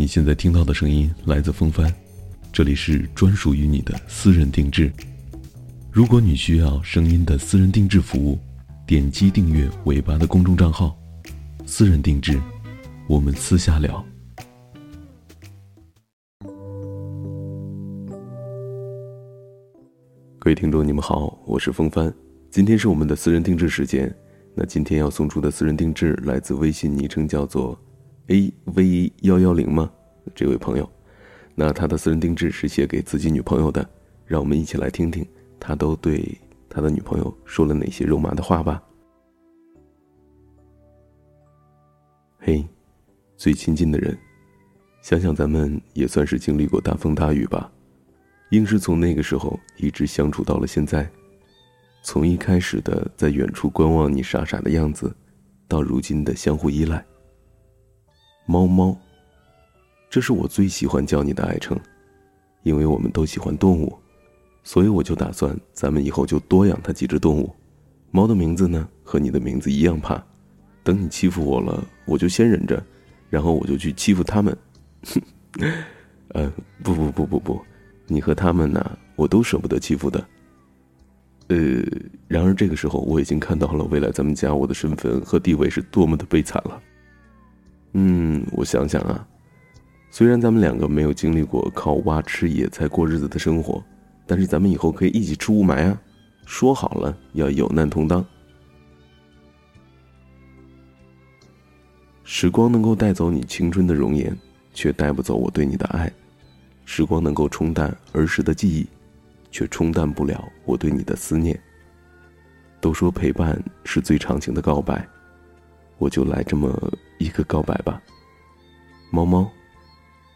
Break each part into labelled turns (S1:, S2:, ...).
S1: 你现在听到的声音来自风帆，这里是专属于你的私人定制。如果你需要声音的私人定制服务，点击订阅尾巴的公众账号“私人定制”，我们私下聊。各位听众，你们好，我是风帆，今天是我们的私人定制时间。那今天要送出的私人定制来自微信昵称叫做。A V 幺幺零吗？这位朋友，那他的私人定制是写给自己女朋友的，让我们一起来听听他都对他的女朋友说了哪些肉麻的话吧。嘿，最亲近的人，想想咱们也算是经历过大风大雨吧，硬是从那个时候一直相处到了现在，从一开始的在远处观望你傻傻的样子，到如今的相互依赖。猫猫，这是我最喜欢叫你的爱称，因为我们都喜欢动物，所以我就打算咱们以后就多养它几只动物。猫的名字呢和你的名字一样怕，等你欺负我了，我就先忍着，然后我就去欺负他们。呃，不不不不不，你和他们呢，我都舍不得欺负的。呃，然而这个时候我已经看到了未来咱们家我的身份和地位是多么的悲惨了。嗯，我想想啊，虽然咱们两个没有经历过靠挖吃野菜过日子的生活，但是咱们以后可以一起吃雾霾啊！说好了要有难同当。时光能够带走你青春的容颜，却带不走我对你的爱；时光能够冲淡儿时的记忆，却冲淡不了我对你的思念。都说陪伴是最长情的告白。我就来这么一个告白吧，猫猫，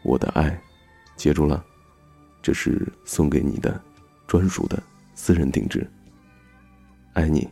S1: 我的爱，接住了，这是送给你的，专属的私人定制，爱你。